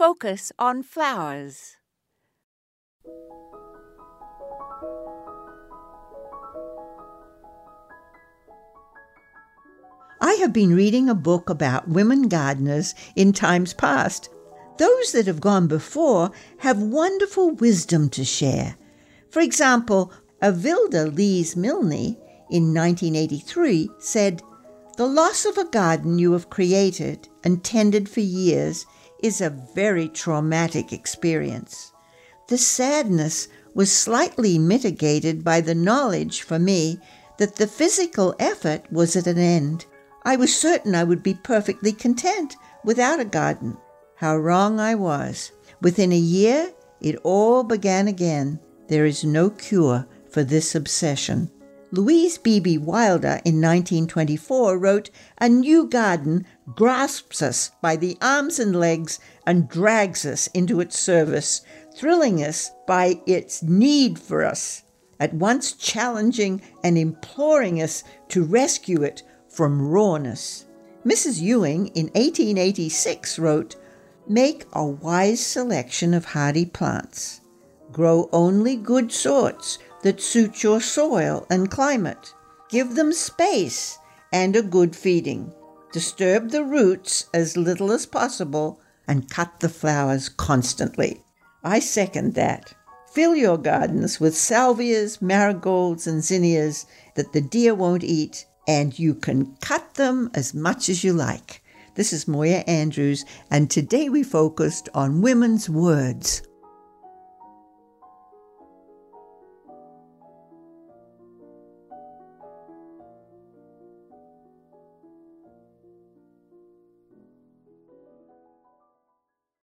focus on flowers. I have been reading a book about women gardeners in times past. Those that have gone before have wonderful wisdom to share. For example, Alvilde Lees Milne in 1983 said, The loss of a garden you have created and tended for years is a very traumatic experience. The sadness was slightly mitigated by the knowledge for me that the physical effort was at an end. I was certain I would be perfectly content without a garden. How wrong I was. Within a year, it all began again. There is no cure for this obsession. Louise Beebe Wilder in 1924 wrote, A new garden grasps us by the arms and legs and drags us into its service, thrilling us by its need for us, at once challenging and imploring us to rescue it from rawness. Mrs. Ewing in 1886 wrote, Make a wise selection of hardy plants. Grow only good sorts that suit your soil and climate. Give them space and a good feeding. Disturb the roots as little as possible and cut the flowers constantly. I second that. Fill your gardens with salvias, marigolds, and zinnias that the deer won't eat and you can cut them as much as you like. This is Moya Andrews, and today we focused on women's words.